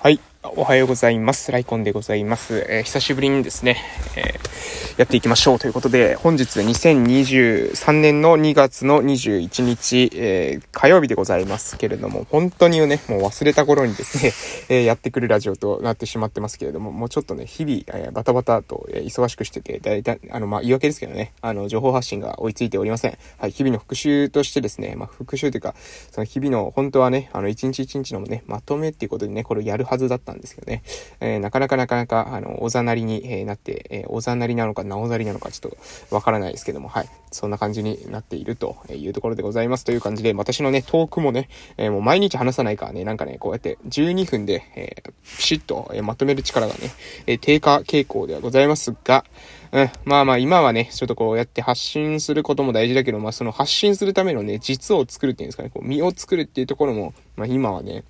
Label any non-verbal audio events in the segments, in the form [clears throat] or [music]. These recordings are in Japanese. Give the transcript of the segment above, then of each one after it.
はい。おはようございます。ライコンでございます。えー、久しぶりにですね、えー、やっていきましょうということで、本日2023年の2月の21日、えー、火曜日でございますけれども、本当にね、もう忘れた頃にですね、[laughs] えやってくるラジオとなってしまってますけれども、もうちょっとね、日々、えバタバタと、え忙しくしてて、だいたい、あの、まあ、言い訳ですけどね、あの、情報発信が追いついておりません。はい、日々の復習としてですね、まあ、復習というか、その日々の、本当はね、あの、一日一日のね、まとめっていうことでね、これをやるはずだったんでんですけどね、えー、なかなかなかなか、あの、おざなりに、えー、なって、えー、おざなりなのか、なおざりなのか、ちょっとわからないですけども、はい。そんな感じになっているというところでございますという感じで、私のね、トークもね、えー、もう毎日話さないからね、なんかね、こうやって12分で、えー、ピシッと、え、まとめる力がね、え、低下傾向ではございますが、うん、まあまあ今はね、ちょっとこうやって発信することも大事だけど、まあその発信するためのね、実を作るっていうんですかね、こう身を作るっていうところも、まあ今はね、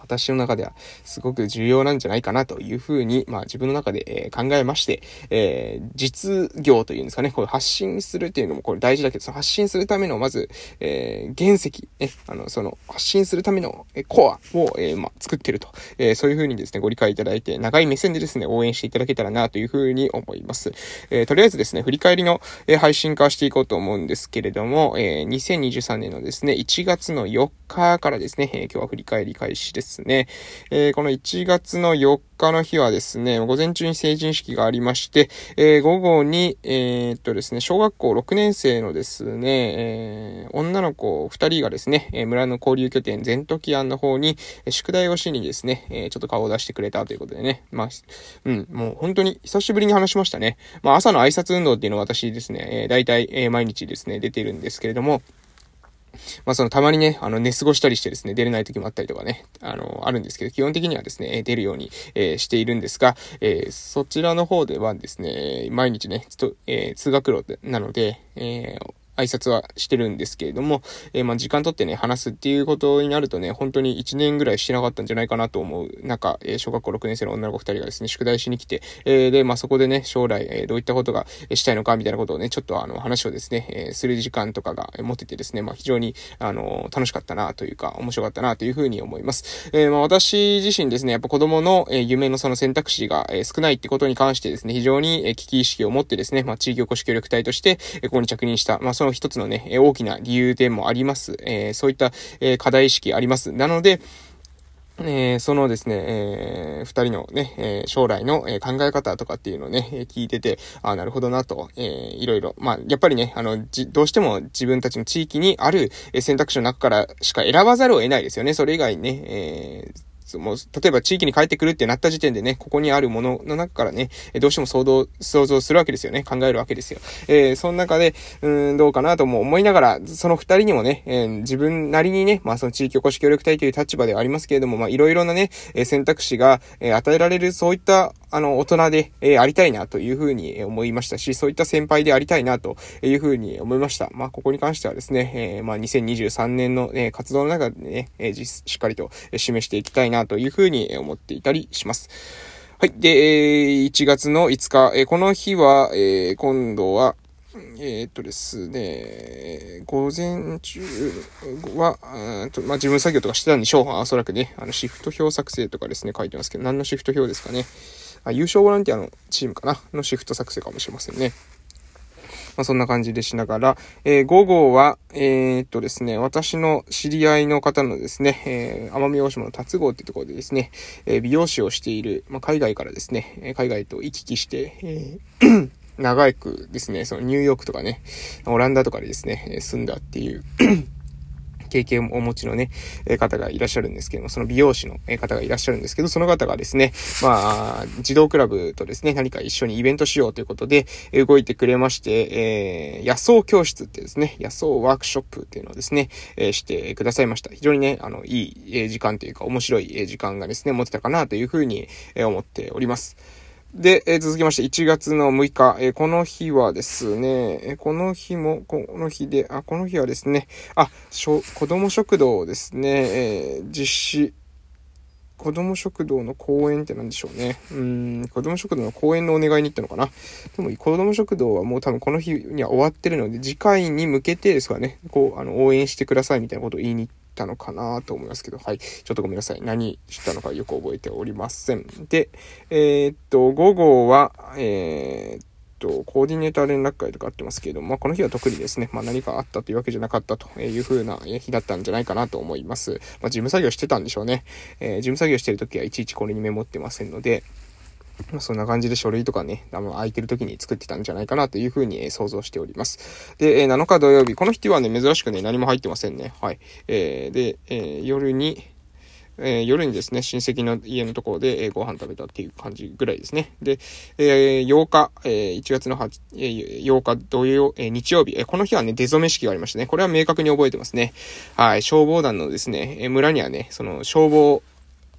私の中ではすごく重要なんじゃないかなというふうに、まあ自分の中で、え考えまして、えー、実業というんですかね、こう発信するっていうのもこれ大事だけど、その発信するためのまず、えー、原石、ね、あの、その発信するためのコアを、えー、まあ、作ってると、えそういうふうにですね、ご理解いただいて、長い目線でですね、応援していただけたらなというふうに思います。えとりあえずですね、振り返りの、え配信化していこうと思うんですけれども、え2023年のですね、1月の4日からですね、え今日は振り返り開始ですね。えー、この1月の4日の日はですね、午前中に成人式がありまして、えー、午後に、え、っとですね、小学校6年生のですね、え、女の子2人がですね、え村の交流拠点全時庵の方に、宿題をしにですね、えちょっと顔を出してくれたということでね、まあ、うん、もう本当に久しぶりに話しましたね。まあ、朝の挨拶運動っていうのは私ですね、えー、大体、え毎日ですね、出てるんですけれども、まあそのたまにね、あの寝過ごしたりしてですね、出れない時もあったりとかね、あの、あるんですけど、基本的にはですね、出るように、えー、しているんですが、えー、そちらの方ではですね、毎日ね、えー、通学路なので、えー、挨拶はしてるんですけれども、えー、まあ、時間とってね、話すっていうことになるとね、本当に1年ぐらいしてなかったんじゃないかなと思う中、えー、小学校6年生の女の子2人がですね、宿題しに来て、えー、で、まあ、そこでね、将来、えどういったことがしたいのか、みたいなことをね、ちょっとあの、話をですね、えする時間とかが持っててですね、まあ、非常に、あの、楽しかったなというか、面白かったなというふうに思います。えまあ、私自身ですね、やっぱ子供の、え夢のその選択肢が、え少ないってことに関してですね、非常に、え危機意識を持ってですね、まあ、地域おこし協力隊として、えここに着任した、まあ、その一つのね、大きな理由でもあります。えー、そういった、えー、課題意識あります。なので、えー、そのですね、えー、二人のね、えー、将来の、え考え方とかっていうのをね、え聞いてて、ああなるほどなと、えいろいろ、まあ、やっぱりね、あの、じ、どうしても自分たちの地域にある選択肢の中からしか選ばざるを得ないですよね。それ以外にね、えーもう、例えば地域に帰ってくるってなった時点でね、ここにあるものの中からね、どうしても想像、想像するわけですよね。考えるわけですよ。えー、その中で、うん、どうかなとも思いながら、その二人にもね、えー、自分なりにね、まあその地域おこし協力隊という立場ではありますけれども、まあいろいろなね、選択肢が、え、与えられる、そういった、あの、大人で、えー、ありたいなというふうに思いましたし、そういった先輩でありたいなというふうに思いました。まあここに関してはですね、えー、まあ2023年の、ね、活動の中でね、えー、しっかりと示していきたいなというふうに思っていたりします。はい。で、1月の5日、えこの日は、え今度は、えー、っとですね、午前中は、とまあ、自分作業とかしてたんでしょう。おそらくね、あの、シフト表作成とかですね、書いてますけど、何のシフト表ですかね。あ優勝ボランティアのチームかなのシフト作成かもしれませんね。まあ、そんな感じでしながら、えー、午後は、えー、っとですね、私の知り合いの方のですね、えー、奄美大島の達郷ってところでですね、え、美容師をしている、まあ、海外からですね、海外と行き来して、えー [clears throat] 長くですね、そのニューヨークとかね、オランダとかでですね、住んだっていう経験をお持ちのね、え方がいらっしゃるんですけども、その美容師の方がいらっしゃるんですけど、その方がですね、まあ、児童クラブとですね、何か一緒にイベントしようということで、動いてくれまして、えー、野草教室ってですね、野草ワークショップっていうのをですね、え、してくださいました。非常にね、あの、いい時間というか、面白い時間がですね、持てたかなというふうに思っております。で、えー、続きまして1月の6日、えー、この日はですね、えー、この日も、この日で、あ、この日はですね、あ、しょ、子供食堂ですね、え実施、子供食堂の公演って何でしょうね。うん、子供食堂の公演のお願いに行ったのかな。でも、子供食堂はもう多分この日には終わってるので、次回に向けてですかね、こう、あの、応援してくださいみたいなことを言いに行ったのかなと思いますけど、はい。ちょっとごめんなさい。何したのかよく覚えておりません。で、えー、っと、午後は、えー、と、コーディネーター連絡会とかあってますけれども、まあ、この日は特にですね、まあ、何かあったというわけじゃなかったという風な日だったんじゃないかなと思います。まあ、事務作業してたんでしょうね。えー、事務作業してるときはいちいちこれにメモってませんので、ま、そんな感じで書類とかね、あの、空いてる時に作ってたんじゃないかなというふうに、え想像しております。で、え7日土曜日、この日はね、珍しくね、何も入ってませんね。はい。えー、で、えー、夜に、えー、夜にですね、親戚の家のところで、えー、ご飯食べたっていう感じぐらいですね。で、えー、8日、えー、1月の8、えー、8日土曜、えー、日曜日、えー、この日はね、出初め式がありましたね。これは明確に覚えてますね。はい、消防団のですね、えー、村にはね、その消防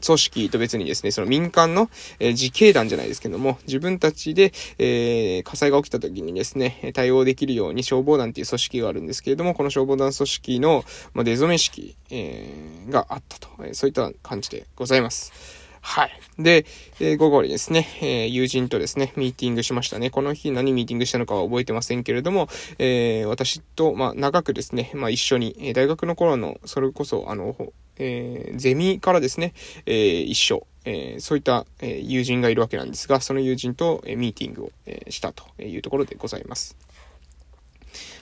組織と別にですね、その民間の、えー、自警団じゃないですけども、自分たちで、えー、火災が起きた時にですね、対応できるように消防団っていう組織があるんですけれども、この消防団組織の、まあ、出初め式、えー、があったと、えそういった感じでございます。はい。で、えー、午後にですね、えー、友人とですね、ミーティングしましたね。この日何ミーティングしたのかは覚えてませんけれども、えー、私と、まあ、長くですね、まあ、一緒に、え大学の頃の、それこそ、あの、えー、ゼミからですね、えー、一緒、えー、そういった、え友人がいるわけなんですが、その友人と、えミーティングを、えしたというところでございます。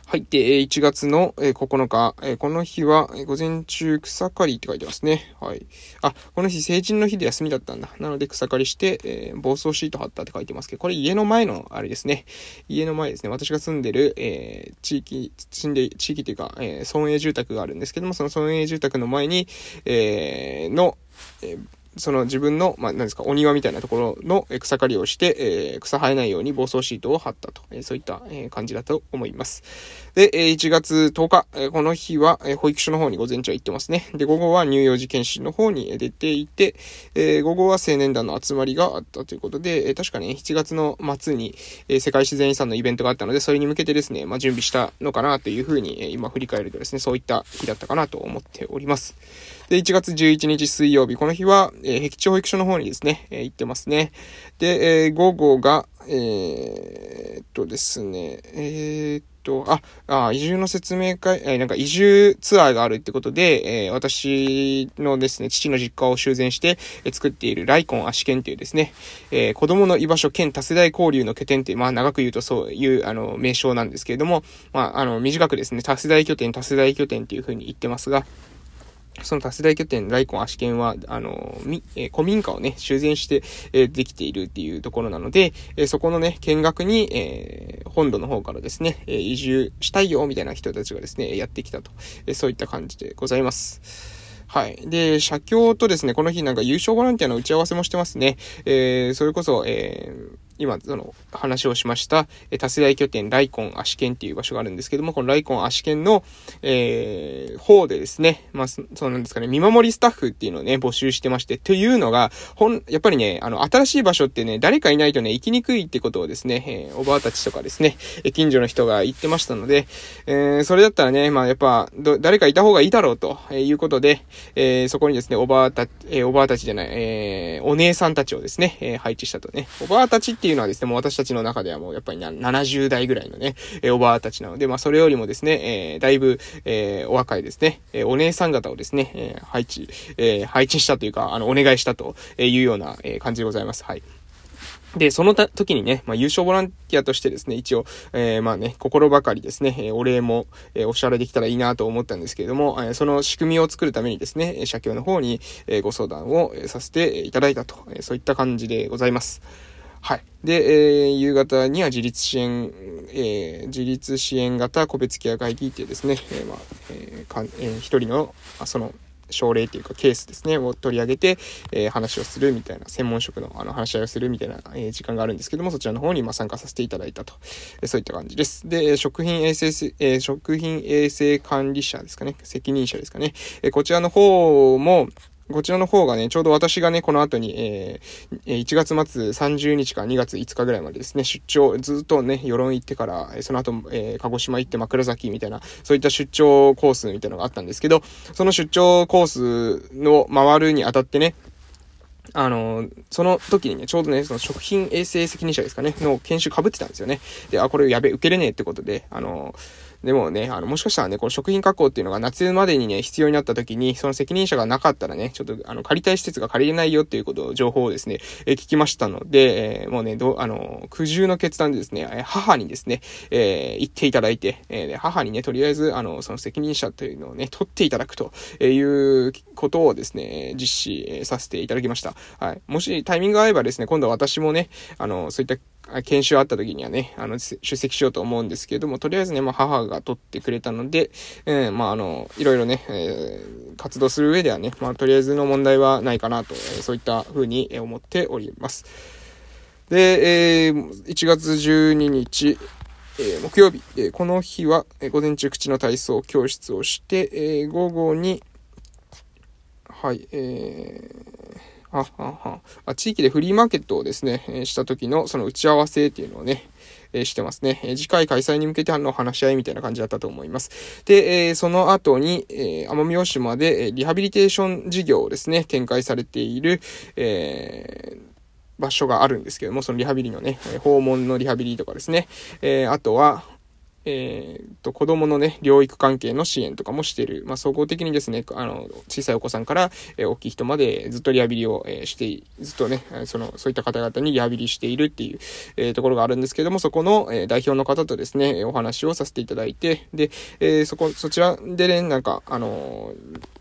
はい。で、1月の9日、この日は午前中草刈りって書いてますね。はい。あ、この日成人の日で休みだったんだ。なので草刈りして、えー、防草シート貼ったって書いてますけど、これ家の前のあれですね。家の前ですね。私が住んでる、えー、地域、住んで、地域というか、えー、村営住宅があるんですけども、その村営住宅の前に、えー、の、えーその自分の、まあ、何ですか、お庭みたいなところの草刈りをして、えー、草生えないように防草シートを貼ったと、えー、そういった、えー、感じだと思います。で、えー、1月10日、えー、この日は、えー、保育所の方に午前中は行ってますね。で、午後は乳幼児検診の方に出ていて、えー、午後は青年団の集まりがあったということで、えー、確かね、7月の末に、えー、世界自然遺産のイベントがあったので、それに向けてですね、まあ、準備したのかなというふうに、えー、今振り返るとですね、そういった日だったかなと思っております。で、1月11日水曜日、この日は、僻地保育所の方にですね、えー、行ってますね。で、えー、午後が、えー、っとですね、えー、っと、あ、あ、移住の説明会、えー、なんか移住ツアーがあるってことで、えー、私のですね、父の実家を修繕して、えー、作っているライコン足研っていうですね、えー、子供の居場所兼多世代交流の拠点っていう、まあ長く言うとそういう、あの、名称なんですけれども、まあ、あの、短くですね、多世代拠点、多世代拠点っていうふうに言ってますが、その多世代拠点、ライコン足剣は、あの、み、えー、古民家をね、修繕して、えー、できているっていうところなので、えー、そこのね、見学に、え本土の方からですね、え移住したいよ、みたいな人たちがですね、やってきたと、えそういった感じでございます。はい。で、社協とですね、この日なんか優勝ボランティアの打ち合わせもしてますね。えー、それこそ、えー、今、その、話をしました、え多世代拠点、ライコン足剣っていう場所があるんですけども、このライコン足剣の、えー、方でですね、まあ、そうなんですかね、見守りスタッフっていうのをね、募集してまして、というのが、ほん、やっぱりね、あの、新しい場所ってね、誰かいないとね、行きにくいってことをですね、えー、おばあたちとかですね、え近所の人が言ってましたので、えー、それだったらね、まあ、やっぱ、ど、誰かいた方がいいだろうと、えいうことで、えー、そこにですね、おばあた、えー、おばあたちじゃない、えー、お姉さんたちをですね、えー、配置したとね、おばあたちっていうのはですね、もう私たちの中ではもうやっぱりな70代ぐらいのね、えー、おばあたちなので、まあそれよりもですね、えー、だいぶ、えー、お若いですね、えー、お姉さん方をですね、えー、配置、えー、配置したというか、あの、お願いしたというような、え、感じでございます。はい。で、その時にね、まあ、優勝ボランティアとしてですね、一応、えー、まあね、心ばかりですね、えー、お礼も、えー、お支払いできたらいいなと思ったんですけれども、え、その仕組みを作るためにですね、社協の方に、え、ご相談をさせていただいたと、え、そういった感じでございます。はい。で、えー、夕方には自立支援、えー、自立支援型個別ケア会議っていうですね、えー、まあ、えー、かん、えー、一人の、あその、症例というかケースですね、を取り上げて、えー、話をするみたいな、専門職のあの話し合いをするみたいな、えー、時間があるんですけども、そちらの方にま参加させていただいたと、え、そういった感じです。で、食品衛生、えー、食品衛生管理者ですかね、責任者ですかね、え、こちらの方も、こちらの方がね、ちょうど私がね、この後に、えー、1月末30日から2月5日ぐらいまでですね、出張、ずっとね、世論行ってから、その後、えー、鹿児島行って枕崎みたいな、そういった出張コースみたいなのがあったんですけど、その出張コースの回るにあたってね、あの、その時にね、ちょうどね、その食品衛生責任者ですかね、の研修被ってたんですよね。で、あ、これやべ、受けれねえってことで、あの、でもね、あの、もしかしたらね、この食品加工っていうのが夏までにね、必要になった時に、その責任者がなかったらね、ちょっと、あの、借りたい施設が借りれないよっていうことを、情報をですね、え、聞きましたので、えー、もうね、ど、あの、苦渋の決断でですね、母にですね、えー、言っていただいて、えー、母にね、とりあえず、あの、その責任者というのをね、取っていただくということをですね、実施させていただきました。はい。もしタイミングが合えばですね、今度は私もね、あの、そういった研修あった時にはね、あの、出席しようと思うんですけれども、とりあえずね、まあ、母が取ってくれたので、えー、まあ、あの、いろいろね、えー、活動する上ではね、まあ、とりあえずの問題はないかなと、そういった風に思っております。で、えー、1月12日、えー、木曜日、えー、この日は、えー、午前中口の体操教室をして、えー、午後に、はい、えー、あ、あ、あ、地域でフリーマーケットをですね、えした時のその打ち合わせっていうのをね、えしてますね。え次回開催に向けての話し合いみたいな感じだったと思います。で、えその後に、え奄美大島でえリハビリテーション事業をですね、展開されている、えー場所があるんですけども、そのリハビリのね、訪問のリハビリとかですね、えー、あとは、えー、と、子供のね、療育関係の支援とかもしている。まあ、総合的にですね、あの、小さいお子さんから、えー、大きい人までずっとリハビリを、えー、して、ずっとね、その、そういった方々にリハビリしているっていう、えー、ところがあるんですけども、そこの、え、代表の方とですね、お話をさせていただいて、で、え、そこ、そちらでね、なんか、あの、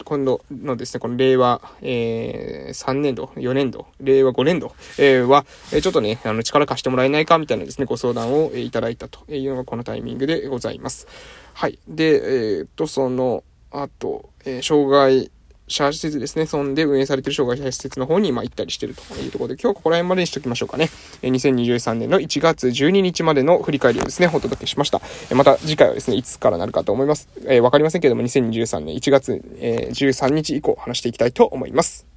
今度のですね、この令和、えー、3年度、4年度、令和5年度、え、は、ちょっとね、あの、力貸してもらえないかみたいなですね、ご相談を、え、いただいたというのがこのタイミングでございます。はい。で、えっ、と、その後、えー、障害者施設ですね。そんで運営されている障害者施設の方に、まあ、行ったりしてるというところで、今日ここら辺までにしときましょうかね。え2023年の1月12日までの振り返りをですね、お届けしました。えまた次回はですね、いつからなるかと思います。えー、わかりませんけども、2023年1月、えー、13日以降話していきたいと思います。